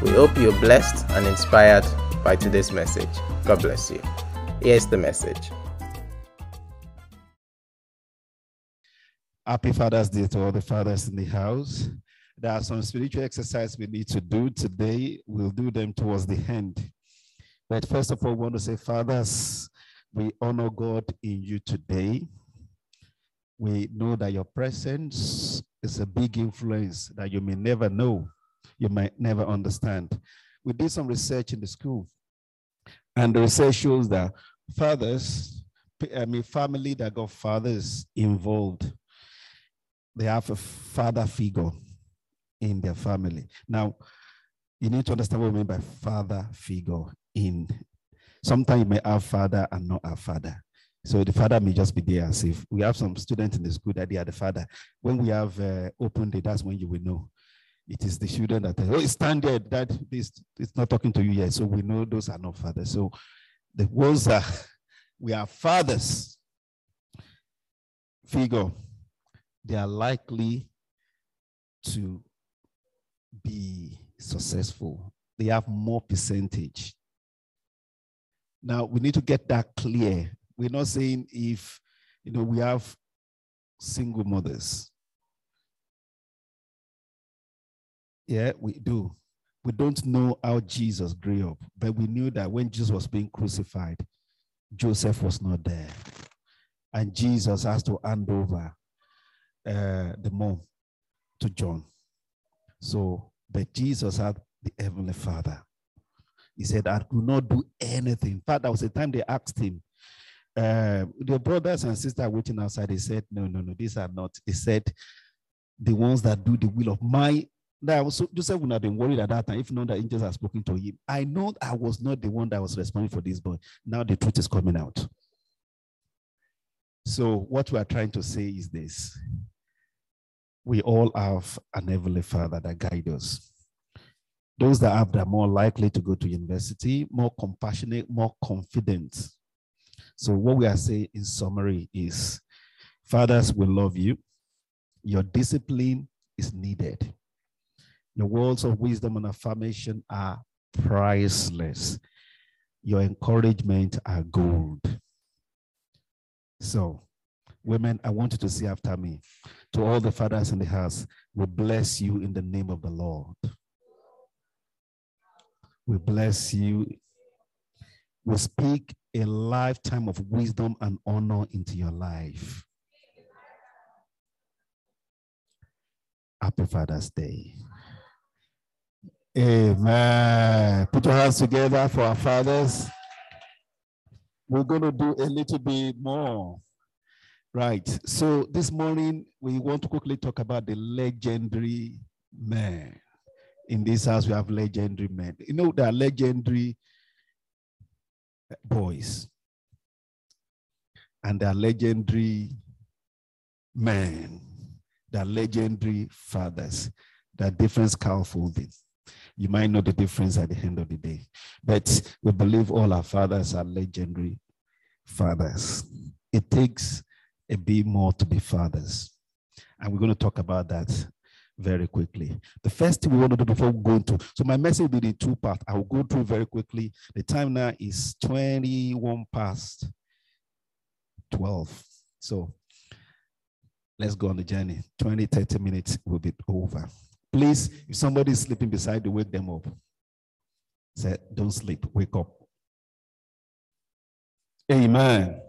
We hope you're blessed and inspired by today's message. God bless you. Here's the message. Happy Father's Day to all the fathers in the house. There are some spiritual exercises we need to do today. We'll do them towards the end. But first of all, we want to say, Fathers, we honor God in you today. We know that your presence is a big influence that you may never know, you might never understand. We did some research in the school, and the research shows that fathers, I mean, family that got fathers involved, they have a father figure in their family. Now, you need to understand what we mean by father figure in sometimes you may have father and not have father. So the father may just be there as if we have some students in the school that they are the father. When we have uh, open day, that's when you will know. It is the children that oh, stand there, that this it's not talking to you yet. So we know those are not fathers. So the ones that we are fathers figure, they are likely to be successful. They have more percentage. Now we need to get that clear. We're not saying if you know we have single mothers. Yeah, we do. We don't know how Jesus grew up, but we knew that when Jesus was being crucified, Joseph was not there. And Jesus has to hand over uh, the mom to John. So, but Jesus had the Heavenly Father. He said, I do not do anything. In fact, that was the time they asked him, uh, the brothers and sisters waiting outside, they said, No, no, no, these are not. They said, The ones that do the will of my. That was, Joseph would have been worried at that time if not the angels had spoken to him. I know I was not the one that was responding for this boy. Now the truth is coming out. So, what we are trying to say is this we all have an heavenly father that guides us. Those that have that are more likely to go to university, more compassionate, more confident. So, what we are saying in summary is fathers will love you. Your discipline is needed. Your words of wisdom and affirmation are priceless. Your encouragement are gold. So, women, I want you to see after me. To all the fathers in the house, we bless you in the name of the Lord. We bless you. We speak a lifetime of wisdom and honor into your life. Happy Father's Day. Amen. Put your hands together for our fathers. We're going to do a little bit more. Right. So this morning, we want to quickly talk about the legendary man. In this house, we have legendary men. You know, there are legendary boys, and there are legendary men, there are legendary fathers, there are different scaffolding. You might know the difference at the end of the day, but we believe all our fathers are legendary fathers. It takes a bit more to be fathers. And we're going to talk about that very quickly. The first thing we want to do before we go into, so my message will be in two parts. I will go through very quickly. The time now is 21 past 12. So let's go on the journey. 20, 30 minutes will be over. Please, if somebody is sleeping beside you, wake them up. Say, don't sleep, wake up. Amen.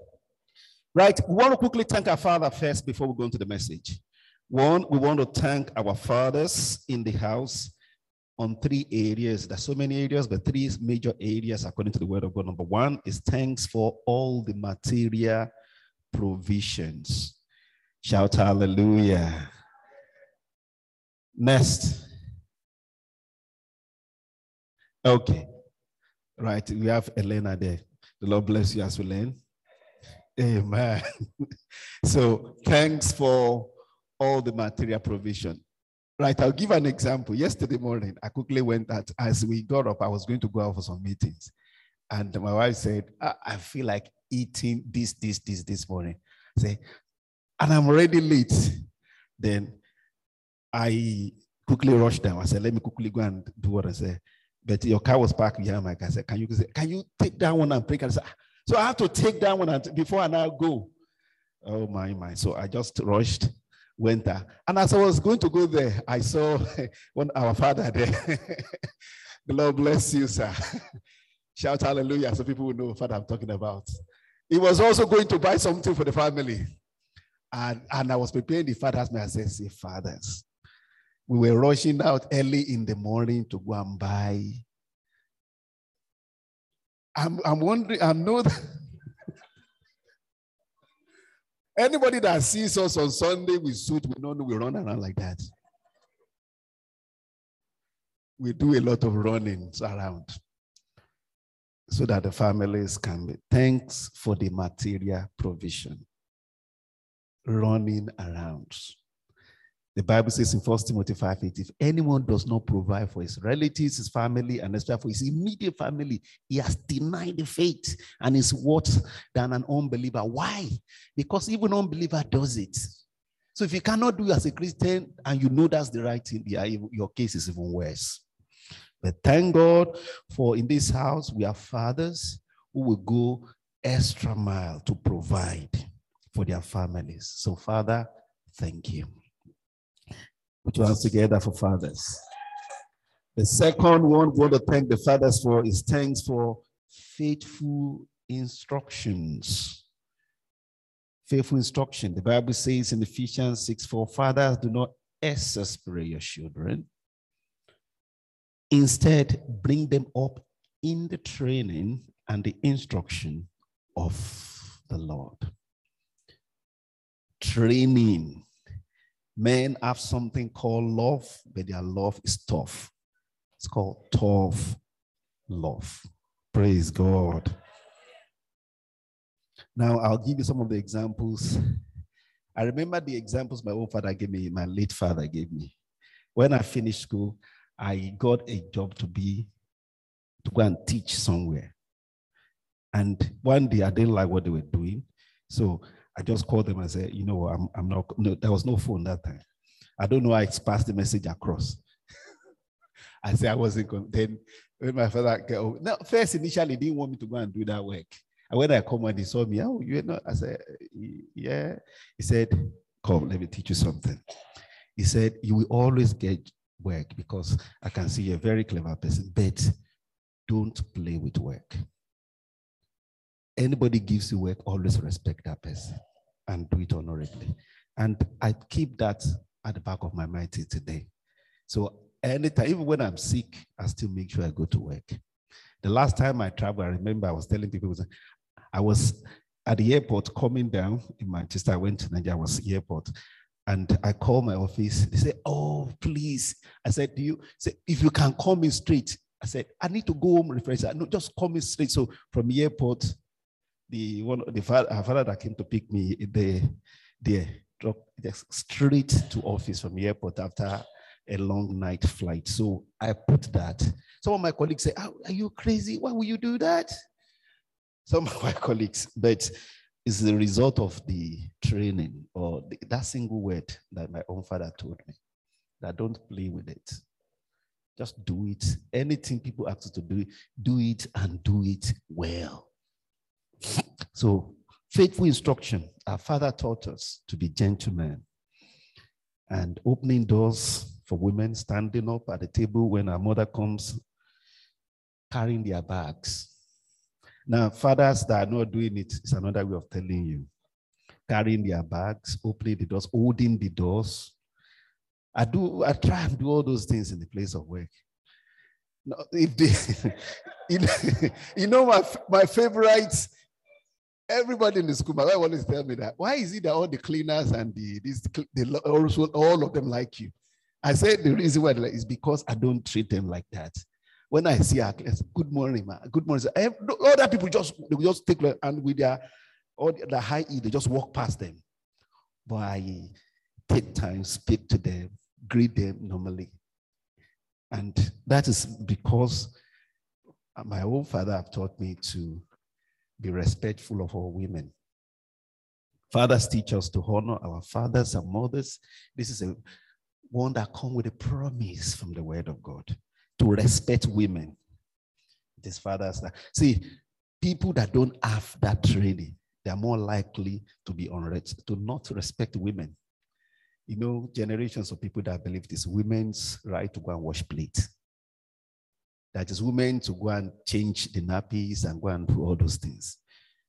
Right, we want to quickly thank our Father first before we go into the message. One, we want to thank our fathers in the house on three areas. There's so many areas, but three major areas according to the word of God. Number one is thanks for all the material provisions. Shout hallelujah. Next, Okay. Right. We have Elena there. The Lord bless you as we learn. Amen. so thanks for all the material provision. Right, I'll give an example. Yesterday morning, I quickly went out as we got up, I was going to go out for some meetings. And my wife said, I, I feel like eating this, this, this, this morning. Say, and I'm already late. Then I quickly rushed down. I said, let me quickly go and do what I said. But your car was parked behind my car. I said, can you, can you take that one and pick it? So I have to take that one and, before I now go. Oh my, my. So I just rushed went there. And as I was going to go there, I saw one our father there. the Lord bless you, sir. Shout hallelujah so people will know what I'm talking about. He was also going to buy something for the family. And, and I was preparing the father's meal. I said, say, fathers, we were rushing out early in the morning to go and buy. I'm, I'm wondering, I know that Anybody that sees us on Sunday with suit, we know we run around like that. We do a lot of running around so that the families can be. Thanks for the material provision. Running around. The Bible says in 1 Timothy 5 8, if anyone does not provide for his relatives, his family, and especially for his immediate family, he has denied the faith and is worse than an unbeliever. Why? Because even unbeliever does it. So if you cannot do as a Christian and you know that's the right thing, your case is even worse. But thank God for in this house, we have fathers who will go extra mile to provide for their families. So, Father, thank you. Put your hands together for fathers. The second one we want to thank the fathers for is thanks for faithful instructions. Faithful instruction. The Bible says in Ephesians 6 4, fathers, do not exasperate your children. Instead, bring them up in the training and the instruction of the Lord. Training Men have something called love, but their love is tough. It's called tough love. Praise God. Now, I'll give you some of the examples. I remember the examples my own father gave me, my late father gave me. When I finished school, I got a job to be, to go and teach somewhere. And one day I didn't like what they were doing. So I just called them and said, you know, I'm, I'm not, no, there was no phone that time. I don't know how I passed the message across. I said I wasn't going. Then when my father, oh, no, first initially didn't want me to go and do that work. And when I come and he saw me, oh, you're not, I said, yeah. He said, come, let me teach you something. He said, you will always get work because I can see you're a very clever person, but don't play with work. Anybody gives you work, always respect that person and do it honorably. And I keep that at the back of my mind till today. So anytime, even when I'm sick, I still make sure I go to work. The last time I traveled, I remember I was telling people, I was at the airport coming down in Manchester. I went to Nigeria, I was airport. And I called my office. They said, Oh, please. I said, Do you say if you can call me straight? I said, I need to go home refresh. I No, just call me straight. So from the airport, the one the father, father that came to pick me the the drop straight to office from the airport after a long night flight. So I put that. Some of my colleagues say, oh, "Are you crazy? Why would you do that?" Some of my colleagues, but it's the result of the training or the, that single word that my own father told me that don't play with it. Just do it. Anything people ask you to do, do it and do it well. So, faithful instruction. Our father taught us to be gentlemen and opening doors for women, standing up at the table when our mother comes, carrying their bags. Now, fathers that are not doing it is another way of telling you. Carrying their bags, opening the doors, holding the doors. I do, I try and do all those things in the place of work. If they, you know, my, my favorite Everybody in the school, my wife always tell me that. Why is it that all the cleaners and the this the, also all of them like you? I said the reason why is because I don't treat them like that. When I see I good morning, ma. Good morning. So, eh, other people just they just take and with their or the high E, they just walk past them. But I take time, speak to them, greet them normally. And that is because my own father have taught me to be respectful of all women. Fathers teach us to honor our fathers and mothers. This is a one that comes with a promise from the word of God to respect women. Is fathers that see people that don't have that training, they are more likely to be unrest, to not respect women. You know, generations of people that believe this women's right to go and wash plates. That is women to go and change the nappies and go and do all those things.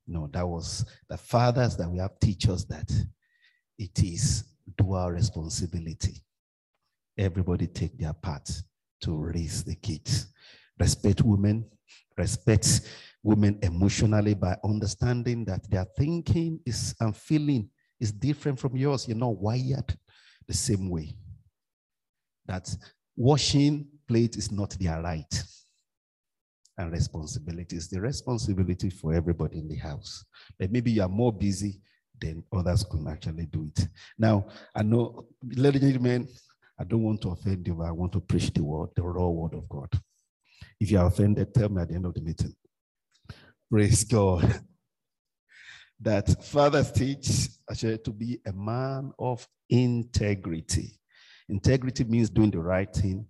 No, that was the fathers that we have teach us that it is dual responsibility. Everybody take their part to raise the kids. Respect women, respect women emotionally by understanding that their thinking is and feeling is different from yours. You're not wired the same way. That washing plate is not their right and responsibility. It's the responsibility for everybody in the house. But maybe you are more busy than others can actually do it. Now, I know, ladies and gentlemen, I don't want to offend you, but I want to preach the word, the raw word of God. If you are offended, tell me at the end of the meeting. Praise God. that fathers teach actually to be a man of integrity. Integrity means doing the right thing,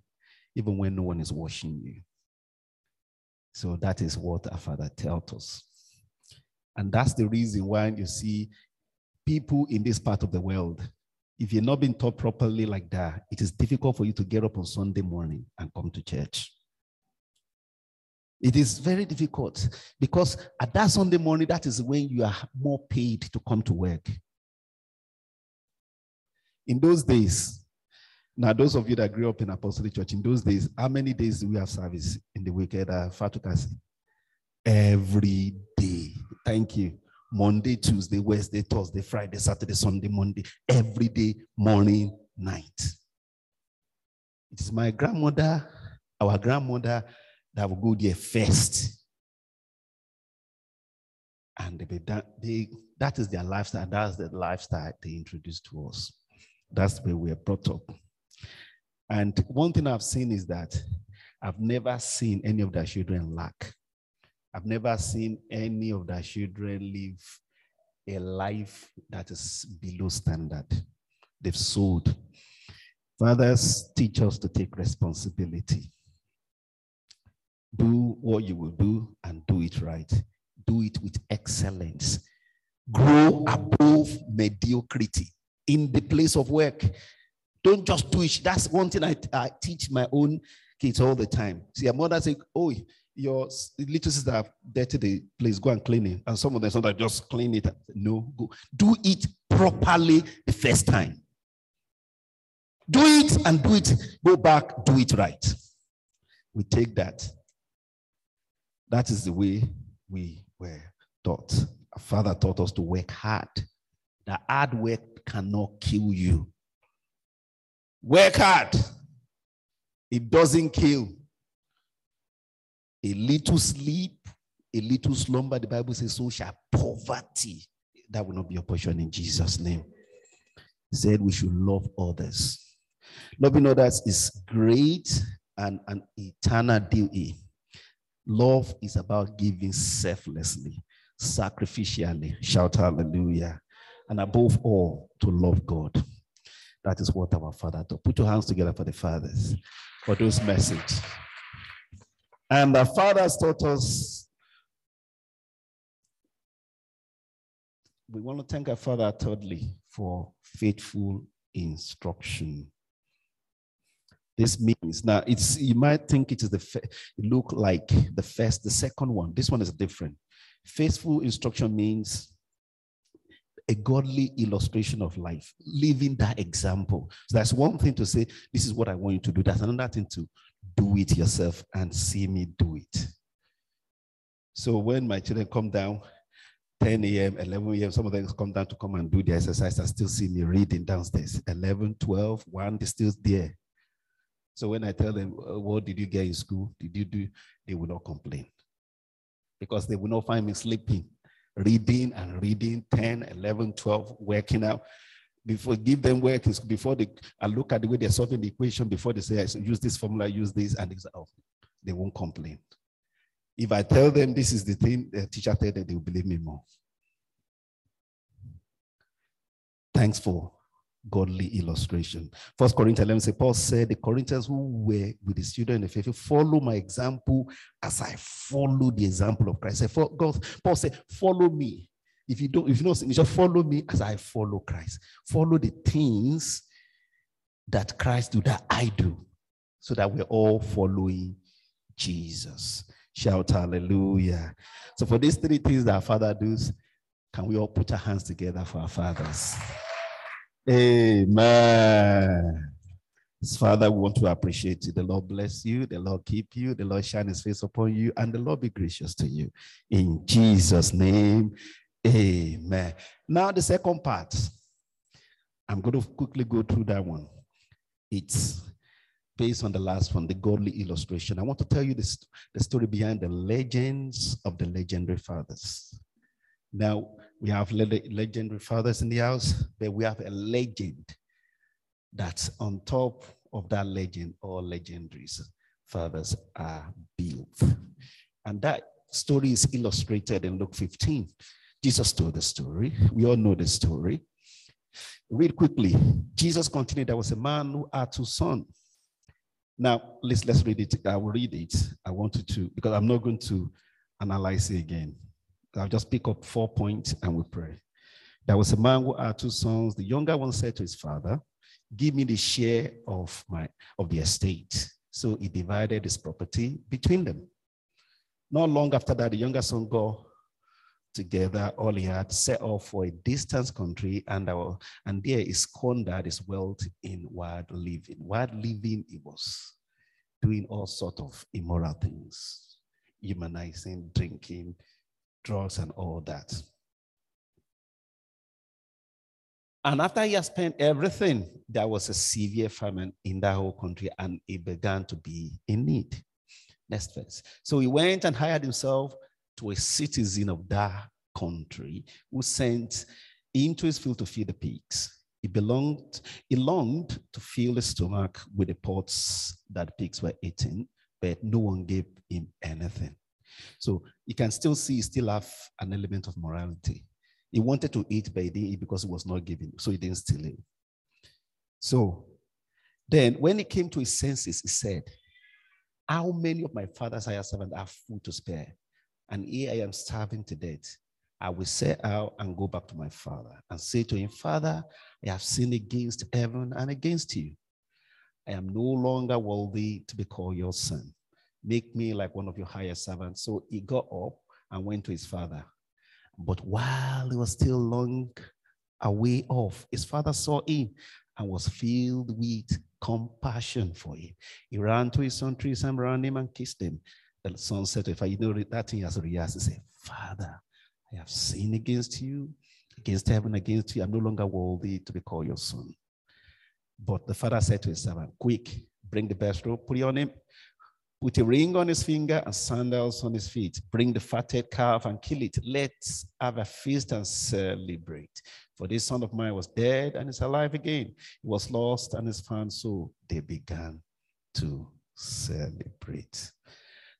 even when no one is watching you. So that is what our father tells us. And that's the reason why you see people in this part of the world, if you're not being taught properly like that, it is difficult for you to get up on Sunday morning and come to church. It is very difficult because at that Sunday morning, that is when you are more paid to come to work. In those days, now those of you that grew up in Apostolic Church, in those days, how many days do we have service in the week at Fatukasi? Every day. Thank you. Monday, Tuesday, Wednesday, Thursday, Friday, Saturday, Sunday, Monday, every day, morning, night. It is my grandmother, our grandmother, that will go there first. And they, that, they, that is their lifestyle. That's the lifestyle they introduced to us. That's where we are brought up. And one thing I've seen is that I've never seen any of their children lack. I've never seen any of their children live a life that is below standard. They've sold. Fathers teach us to take responsibility. Do what you will do and do it right. Do it with excellence. Grow above mediocrity in the place of work. Don't just do it. That's one thing I, I teach my own kids all the time. See, a mother say, Oh, your little sister have dirty the place, go and clean it. And some of them sometimes just clean it. No, go do it properly the first time. Do it and do it. Go back, do it right. We take that. That is the way we were taught. Our father taught us to work hard. That hard work cannot kill you. Work hard. It doesn't kill. A little sleep, a little slumber, the Bible says, so shall poverty. That will not be your portion in Jesus' name. He said we should love others. Loving others is great and an eternal duty. Love is about giving selflessly, sacrificially. Shout hallelujah. And above all, to love God. That is what our Father does. Put your hands together for the fathers, for those message. And the fathers taught us. We want to thank our Father thirdly for faithful instruction. This means now it's you might think it is the it look like the first, the second one. This one is different. Faithful instruction means a godly illustration of life, living that example. So that's one thing to say, this is what I want you to do. That's another thing to do it yourself and see me do it. So when my children come down, 10 a.m., 11 a.m., some of them come down to come and do the exercise. I still see me reading downstairs. 11, 12, 1, they're still there. So when I tell them, uh, what did you get in school? Did you do? They will not complain because they will not find me sleeping, reading and reading 10, 11, 12, working out. Before give them work before they I look at the way they're solving the equation before they say, use this formula, use this, and say, oh, they won't complain. If I tell them this is the thing, the teacher tell them they will believe me more. Thanks for godly illustration. First Corinthians 11 say, Paul said, the Corinthians who were with the student in the faith, follow my example as I follow the example of Christ. God, Paul said, follow me. If you don't, if you know, just follow me as I follow Christ. Follow the things that Christ do, that I do, so that we're all following Jesus. Shout hallelujah. So for these three things that our Father does, can we all put our hands together for our fathers? Amen. Father, we want to appreciate you. The Lord bless you. The Lord keep you. The Lord shine his face upon you. And the Lord be gracious to you. In Jesus' name, amen. Now, the second part. I'm going to quickly go through that one. It's based on the last one, the godly illustration. I want to tell you this, the story behind the legends of the legendary fathers. Now, we have legendary fathers in the house, but we have a legend that's on top of that legend, all legendaries fathers are built. And that story is illustrated in Luke 15. Jesus told the story. We all know the story. Read quickly. Jesus continued, There was a man who had two sons. Now, let's, let's read it. I will read it. I wanted to, because I'm not going to analyze it again. I'll just pick up four points and we pray. There was a man who had two sons. The younger one said to his father, Give me the share of my of the estate. So he divided his property between them. Not long after that, the younger son got together all he had, set off for a distant country, and, our, and there he squandered his wealth in wild living. Wild living, he was doing all sort of immoral things, humanizing, drinking, drugs, and all that. And after he had spent everything, there was a severe famine in that whole country, and he began to be in need. Next verse. So he went and hired himself to a citizen of that country who sent into his field to feed the pigs. He belonged, he longed to fill his stomach with the pots that pigs were eating, but no one gave him anything. So you can still see he still have an element of morality. He wanted to eat, but he didn't eat because he was not given, so he didn't steal it. So then when he came to his senses, he said, How many of my father's hired servants have food to spare? And here I am starving to death. I will set out and go back to my father and say to him, Father, I have sinned against heaven and against you. I am no longer worthy to be called your son. Make me like one of your higher servants. So he got up and went to his father. But while he was still long away off, his father saw him and was filled with compassion for him. He ran to his son, trees and around him and kissed him. The son said to him, You know that thing has realized. He said, Father, I have sinned against you, against heaven, against you. I'm no longer worthy to be called your son. But the father said to his servant, Quick, bring the best robe, put it on him, Put a ring on his finger and sandals on his feet. Bring the fatted calf and kill it. Let's have a feast and celebrate. For this son of mine was dead and is alive again. He was lost and is found. So they began to celebrate.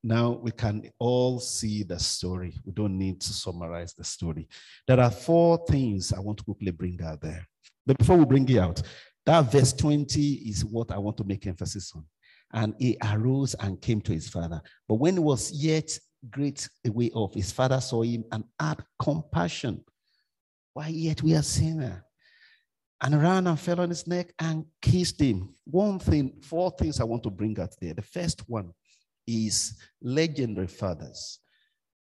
Now we can all see the story. We don't need to summarize the story. There are four things I want to quickly bring out there. But before we bring it out, that verse 20 is what I want to make emphasis on. And he arose and came to his father. But when he was yet great way off, his father saw him and had compassion. Why yet we are sinner? And ran and fell on his neck and kissed him. One thing, four things I want to bring out there. The first one is legendary fathers.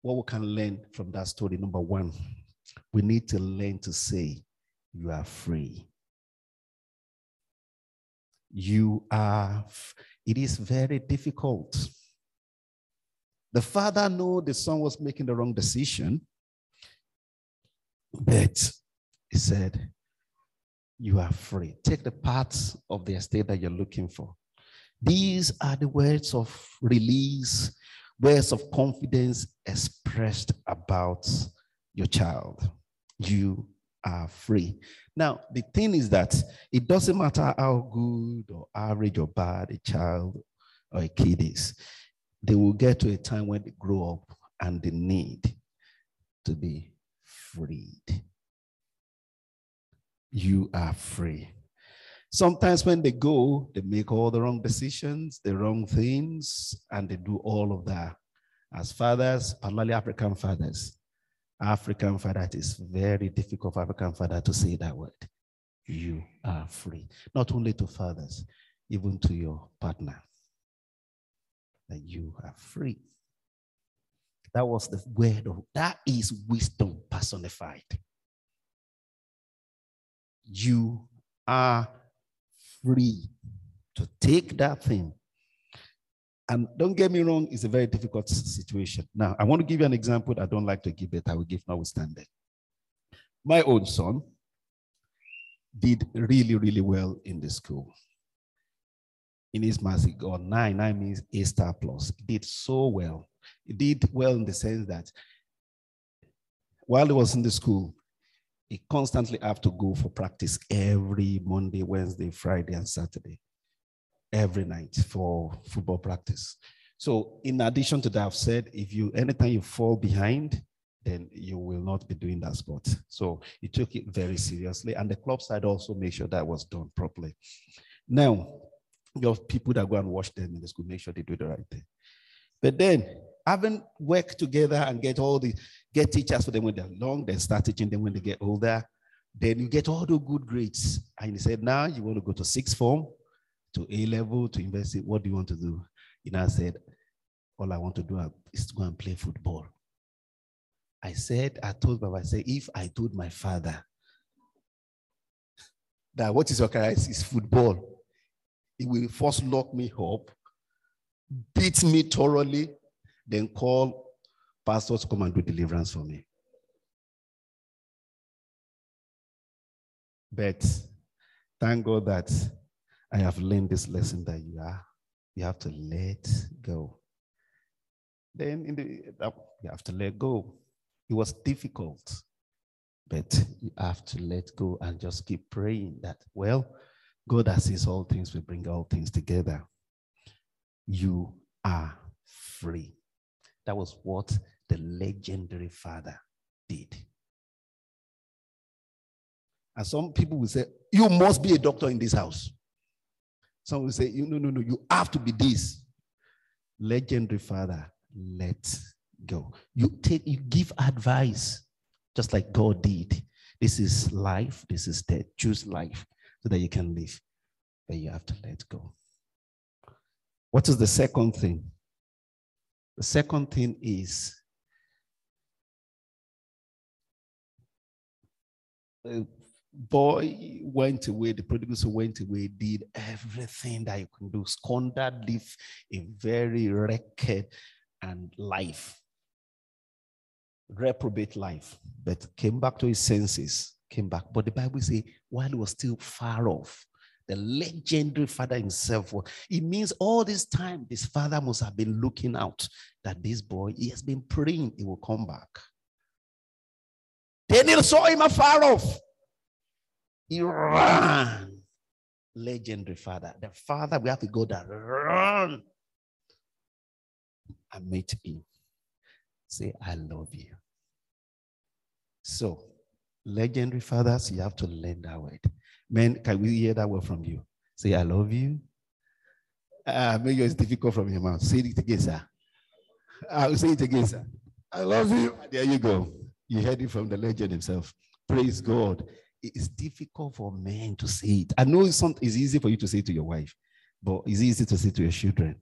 What we can learn from that story, number one, we need to learn to say, You are free. You are, it is very difficult. The father knew the son was making the wrong decision, but he said, You are free. Take the parts of the estate that you're looking for. These are the words of release, words of confidence expressed about your child. You are free. Now, the thing is that it doesn't matter how good or average or bad a child or a kid is, they will get to a time when they grow up and they need to be freed. You are free. Sometimes when they go, they make all the wrong decisions, the wrong things, and they do all of that. As fathers, particularly African fathers, African father, it is very difficult for African father to say that word. You are free. Not only to fathers, even to your partner. That you are free. That was the word of that is wisdom personified. You are free to take that thing. And don't get me wrong, it's a very difficult situation. Now, I want to give you an example I don't like to give, it. I will give notwithstanding. My own son did really, really well in the school. In his maths, he got nine. Nine means A star plus. He did so well. He did well in the sense that while he was in the school, he constantly have to go for practice every Monday, Wednesday, Friday, and Saturday, every night for football practice. So, in addition to that, I've said if you anytime you fall behind, then you will not be doing that sport. So he took it very seriously, and the club side also made sure that was done properly. Now, you have people that go and watch them in the school, make sure they do the right thing. But then, having worked together and get all the get teachers for them when they're long, then start teaching them when they get older. Then you get all the good grades. And he said, now you want to go to sixth form, to A level, to university. What do you want to do? You know, I said, all I want to do is to go and play football. I said, I told Baba, I said, if I told my father that what is your career is football, he will first lock me up, beat me thoroughly, then call pastors come and do deliverance for me. But thank God that I have learned this lesson that you are, you have to let go. Then in the you have to let go. It was difficult, but you have to let go and just keep praying that, well, God sees all things will bring all things together. You are free. That was what the legendary father did. And some people will say, You must be a doctor in this house. Some will say, you No, no, no, you have to be this. Legendary father, let go. You take, you give advice, just like God did. This is life, this is death. Choose life so that you can live. But you have to let go. What is the second thing? The second thing is the boy went away, the prodigal son went away, did everything that you can do, squandered, live a very wrecked and life, reprobate life, but came back to his senses, came back. But the Bible says, while he was still far off, the legendary father himself. It means all this time, this father must have been looking out that this boy, he has been praying, he will come back. Daniel saw him afar off. He ran. Legendary father. The father, we have to go there. Run and meet him. Say, I love you. So, legendary fathers, you have to learn that word. Men, can we hear that word from you? Say, I love you. Uh, maybe it's difficult from your mouth. Say it again, sir. I'll say it again, sir. I love you. There you go. You heard it from the legend himself. Praise God. It is difficult for men to say it. I know it's, some, it's easy for you to say to your wife, but it's easy to say to your children.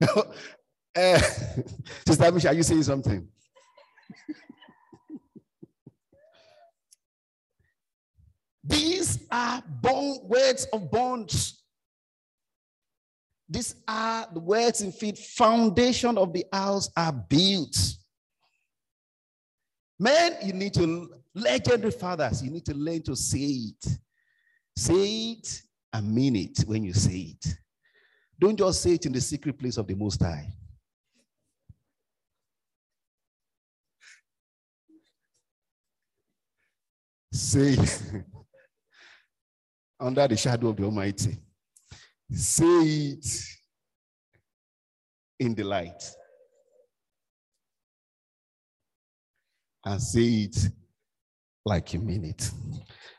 uh, Sister Misha, are you saying something? These are bond, words of bonds. These are the words in feet. Foundation of the house are built. Men, you need to, legendary fathers, you need to learn to say it. Say it and mean it when you say it. Don't just say it in the secret place of the Most High. Say it under the shadow of the Almighty. Say it in the light. And say it like you mean it.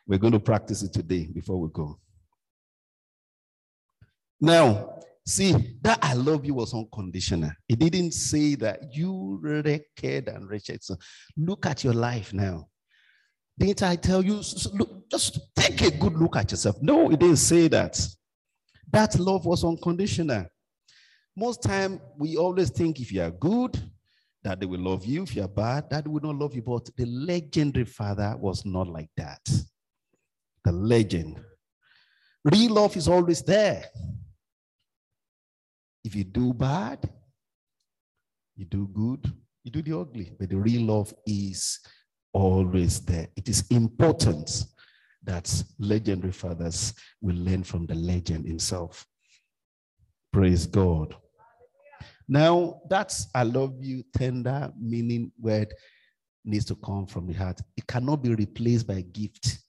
We're going to practice it today before we go. Now, see, that I love you was unconditional. It didn't say that you cared and wretched. So look at your life now. Didn't I tell you, look, just take a good look at yourself? No, it didn't say that. That love was unconditional. Most time we always think if you are good, they will love you. If you are bad, that will not love you. But the legendary father was not like that. The legend. Real love is always there. If you do bad, you do good, you do the ugly. But the real love is always there. It is important that legendary fathers will learn from the legend himself. Praise God. Now, that's I love you, tender, meaning word needs to come from the heart. It cannot be replaced by a gift.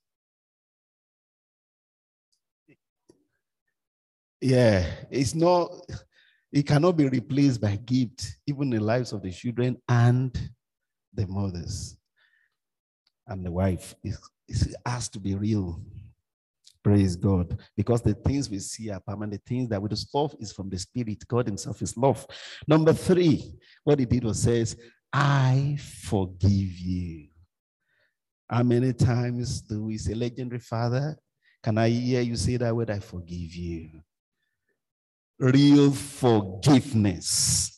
Yeah, it's not, it cannot be replaced by gift, even the lives of the children and the mothers and the wife. It, it has to be real. Praise God. Because the things we see are permanent. The things that we just love is from the spirit. God Himself is love. Number three, what he did was says, I forgive you. How many times do we say, legendary father? Can I hear you say that word? I forgive you. Real forgiveness.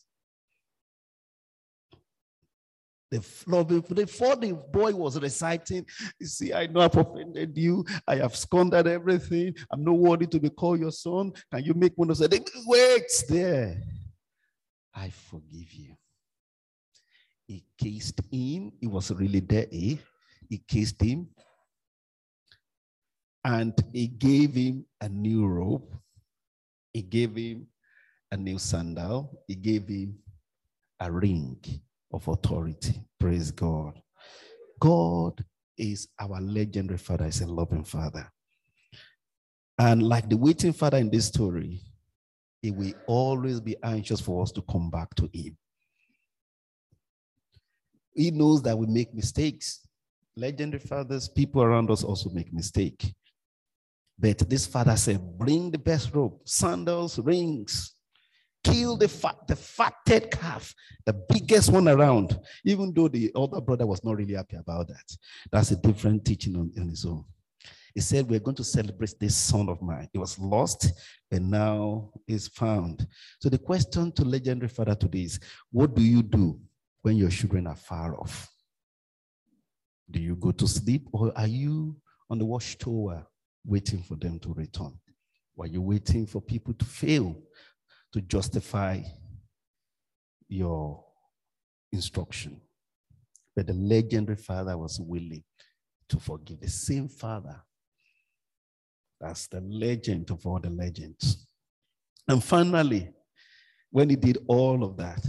The floor before the boy was reciting, you see, I know I've offended you. I have squandered everything. I'm not worthy to be called your son. Can you make one of them? Wait there. I forgive you. He kissed him. He was really there. He kissed him. And he gave him a new robe. He gave him a new sandal. He gave him a ring of authority. Praise God. God is our legendary father, is a loving father. And like the waiting father in this story, he will always be anxious for us to come back to him. He knows that we make mistakes. Legendary fathers, people around us also make mistake. But this father said, bring the best robe, sandals, rings, kill the fat, the fatted calf, the biggest one around, even though the other brother was not really happy about that. That's a different teaching on, on his own. He said, We're going to celebrate this son of mine. He was lost, and now is found. So the question to legendary father today is what do you do when your children are far off? Do you go to sleep, or are you on the watchtower waiting for them to return? Are you waiting for people to fail to justify your instruction. But the legendary father was willing to forgive. The same father. That's the legend of all the legends. And finally, when he did all of that,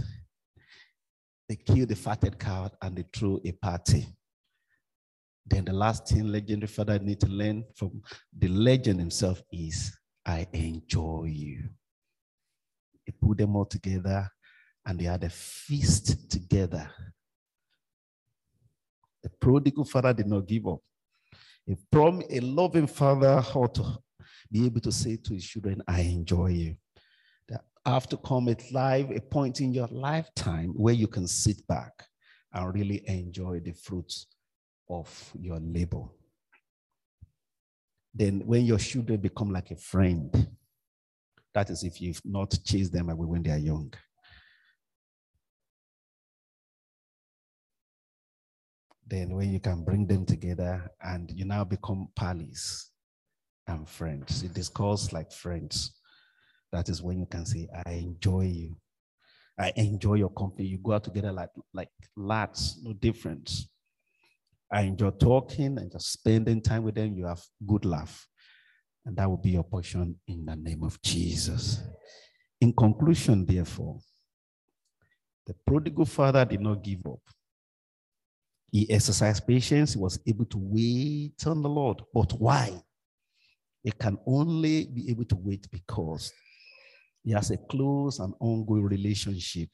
they killed the fatted cow and they threw a party. Then the last thing legendary father need to learn from the legend himself is I enjoy you. He put them all together and they had a feast together. The prodigal father did not give up. A, prom- a loving father ought to be able to say to his children, I enjoy you. That after come a life, a point in your lifetime where you can sit back and really enjoy the fruits of your labor. Then when your children become like a friend, that is, if you've not chased them away when they are young. Then, when you can bring them together and you now become pals and friends, You discuss like friends. That is when you can say, I enjoy you. I enjoy your company. You go out together like, like lads, no difference. I enjoy talking and just spending time with them. You have good laugh. And that will be your portion in the name of Jesus. In conclusion, therefore, the prodigal father did not give up. He exercised patience, he was able to wait on the Lord. But why? He can only be able to wait because he has a close and ongoing relationship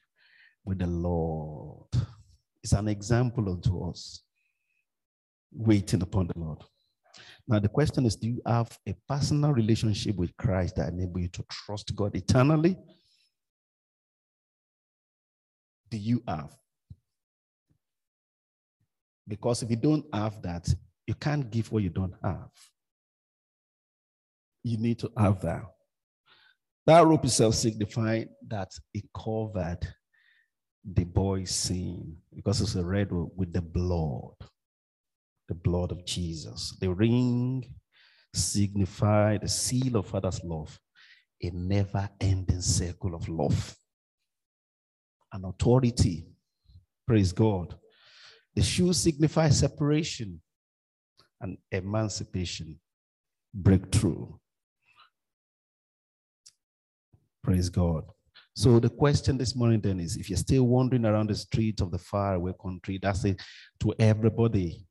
with the Lord. It's an example unto us waiting upon the Lord. Now, the question is do you have a personal relationship with Christ that enable you to trust God eternally? Do you have? Because if you don't have that, you can't give what you don't have. You need to have that. That rope itself signified that it covered the boy's sin because it's a red rope with the blood, the blood of Jesus. The ring signified the seal of Father's love, a never ending circle of love, an authority. Praise God. The shoe signifies separation and emancipation, breakthrough. Praise God. So the question this morning then is if you're still wandering around the streets of the faraway country, that's it to everybody,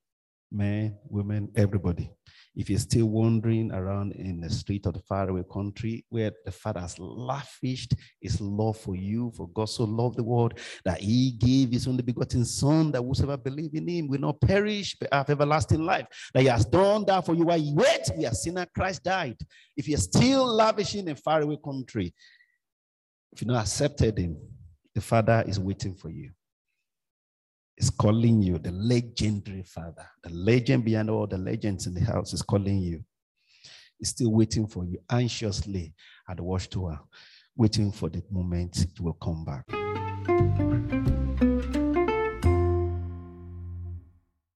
men, women, everybody. If you're still wandering around in the street of the faraway country where the Father has lavished his love for you, for God so loved the world that he gave his only begotten Son, that whosoever believe in him will not perish but have everlasting life. That he has done that for you while you wait. We are sinner, Christ died. If you're still lavishing in faraway country, if you've not accepted him, the Father is waiting for you. Is calling you, the legendary Father, the legend behind all the legends in the house is calling you. He's still waiting for you anxiously at the watchtower, waiting for the moment you will come back.